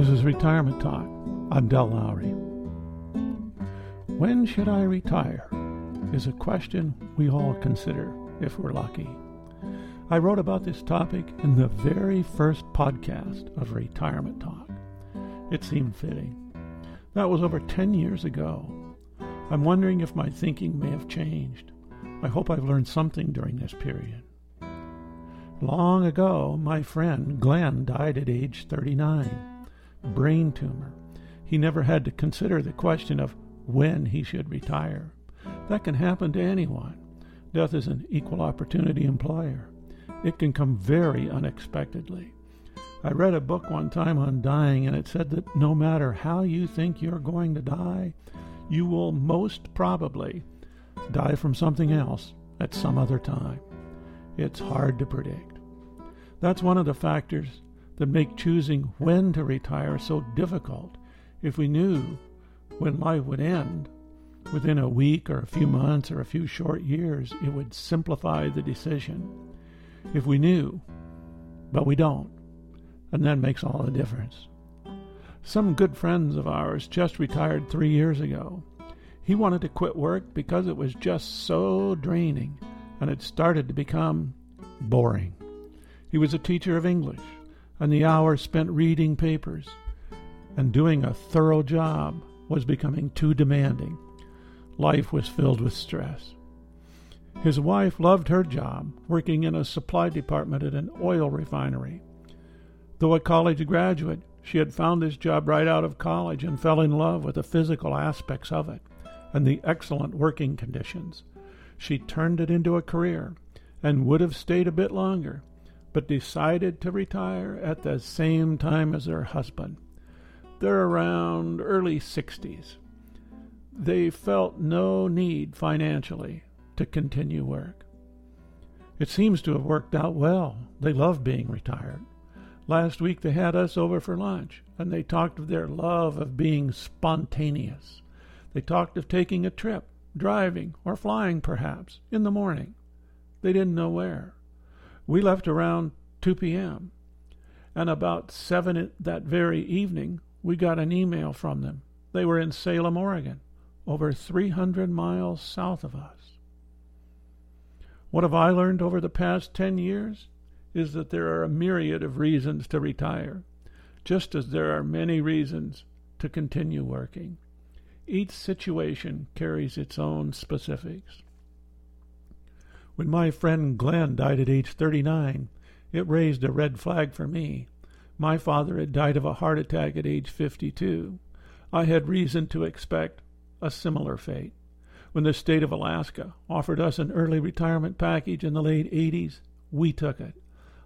This is Retirement Talk. I'm Del Lowry. When should I retire? Is a question we all consider if we're lucky. I wrote about this topic in the very first podcast of Retirement Talk. It seemed fitting. That was over 10 years ago. I'm wondering if my thinking may have changed. I hope I've learned something during this period. Long ago, my friend Glenn died at age 39. Brain tumor. He never had to consider the question of when he should retire. That can happen to anyone. Death is an equal opportunity employer. It can come very unexpectedly. I read a book one time on dying, and it said that no matter how you think you're going to die, you will most probably die from something else at some other time. It's hard to predict. That's one of the factors that make choosing when to retire so difficult. If we knew when life would end, within a week or a few months or a few short years, it would simplify the decision. If we knew, but we don't, and that makes all the difference. Some good friends of ours just retired three years ago. He wanted to quit work because it was just so draining and it started to become boring. He was a teacher of English, and the hours spent reading papers and doing a thorough job was becoming too demanding. Life was filled with stress. His wife loved her job, working in a supply department at an oil refinery. Though a college graduate, she had found this job right out of college and fell in love with the physical aspects of it and the excellent working conditions. She turned it into a career and would have stayed a bit longer, but decided to retire at the same time as her husband. They're around early 60s. They felt no need financially to continue work. It seems to have worked out well. They love being retired. Last week they had us over for lunch, and they talked of their love of being spontaneous. They talked of taking a trip, driving, or flying perhaps, in the morning. They didn't know where. We left around 2 p.m., and about 7 that very evening we got an email from them. They were in Salem, Oregon, over 300 miles south of us. What have I learned over the past 10 years? is that there are a myriad of reasons to retire, just as there are many reasons to continue working. Each situation carries its own specifics. When my friend Glenn died at age 39, it raised a red flag for me. My father had died of a heart attack at age 52. I had reason to expect a similar fate. When the state of Alaska offered us an early retirement package in the late 80s, we took it.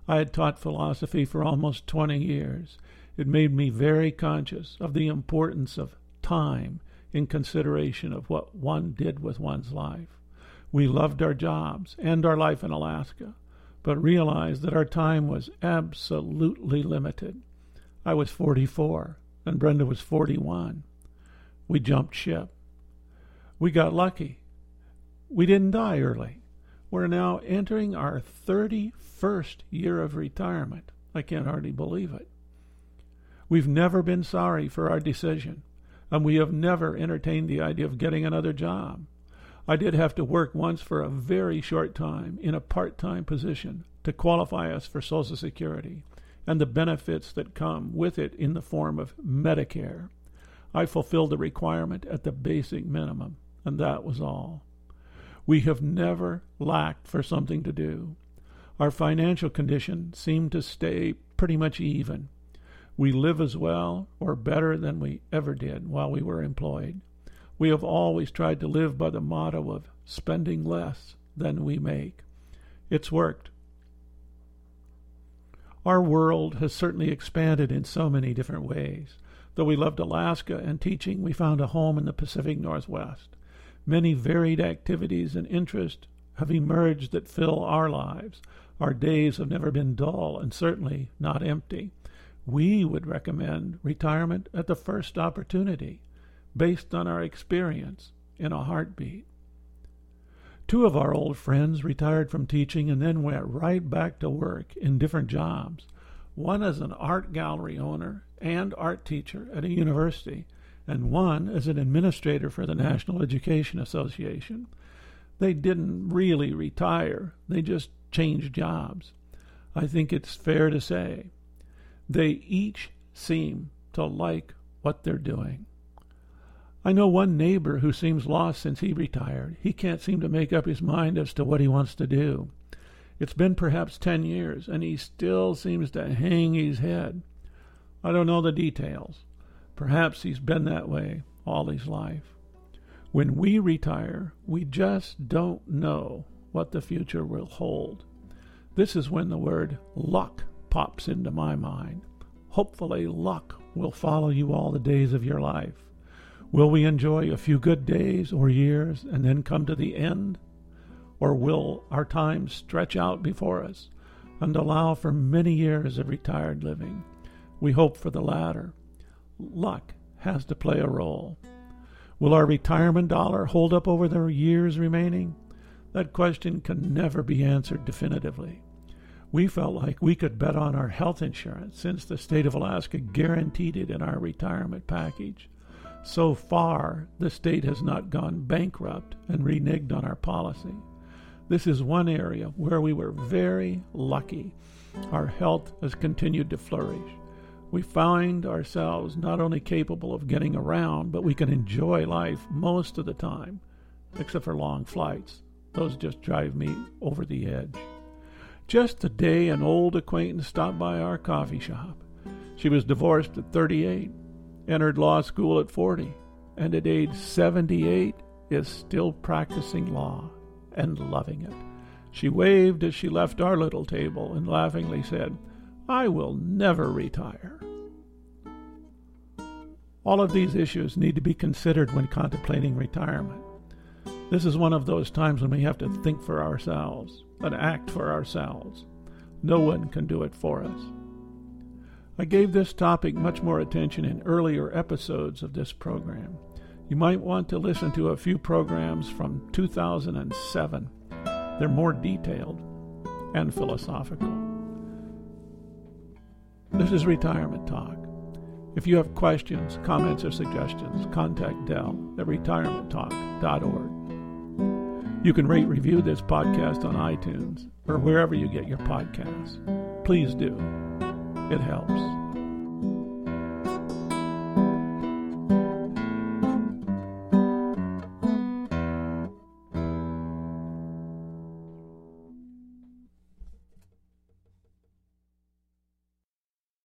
I had taught philosophy for almost 20 years. It made me very conscious of the importance of time in consideration of what one did with one's life. We loved our jobs and our life in Alaska, but realized that our time was absolutely limited. I was 44, and Brenda was 41. We jumped ship. We got lucky. We didn't die early. We're now entering our 31st year of retirement. I can't hardly believe it. We've never been sorry for our decision, and we have never entertained the idea of getting another job. I did have to work once for a very short time in a part time position to qualify us for Social Security and the benefits that come with it in the form of Medicare. I fulfilled the requirement at the basic minimum, and that was all. We have never lacked for something to do. Our financial condition seemed to stay pretty much even. We live as well or better than we ever did while we were employed. We have always tried to live by the motto of spending less than we make. It's worked. Our world has certainly expanded in so many different ways. Though we loved Alaska and teaching, we found a home in the Pacific Northwest. Many varied activities and interests have emerged that fill our lives. Our days have never been dull and certainly not empty. We would recommend retirement at the first opportunity, based on our experience in a heartbeat. Two of our old friends retired from teaching and then went right back to work in different jobs. one as an art gallery owner and art teacher at a university, and one as an administrator for the National Education Association. They didn't really retire, they just changed jobs. I think it's fair to say they each seem to like what they're doing. I know one neighbor who seems lost since he retired. He can't seem to make up his mind as to what he wants to do. It's been perhaps ten years, and he still seems to hang his head. I don't know the details. Perhaps he's been that way all his life. When we retire, we just don't know what the future will hold. This is when the word luck pops into my mind. Hopefully, luck will follow you all the days of your life. Will we enjoy a few good days or years and then come to the end? Or will our time stretch out before us and allow for many years of retired living? We hope for the latter. Luck has to play a role. Will our retirement dollar hold up over the years remaining? That question can never be answered definitively. We felt like we could bet on our health insurance since the state of Alaska guaranteed it in our retirement package. So far, the state has not gone bankrupt and reneged on our policy. This is one area where we were very lucky. Our health has continued to flourish. We find ourselves not only capable of getting around, but we can enjoy life most of the time, except for long flights. Those just drive me over the edge. Just the day an old acquaintance stopped by our coffee shop. She was divorced at 38, entered law school at 40, and at age 78 is still practicing law and loving it. She waved as she left our little table and laughingly said, I will never retire. All of these issues need to be considered when contemplating retirement. This is one of those times when we have to think for ourselves and act for ourselves. No one can do it for us. I gave this topic much more attention in earlier episodes of this program. You might want to listen to a few programs from 2007. They're more detailed and philosophical. This is Retirement Talk. If you have questions, comments, or suggestions, contact Del at retirementtalk.org. You can rate review this podcast on iTunes or wherever you get your podcasts. Please do. It helps.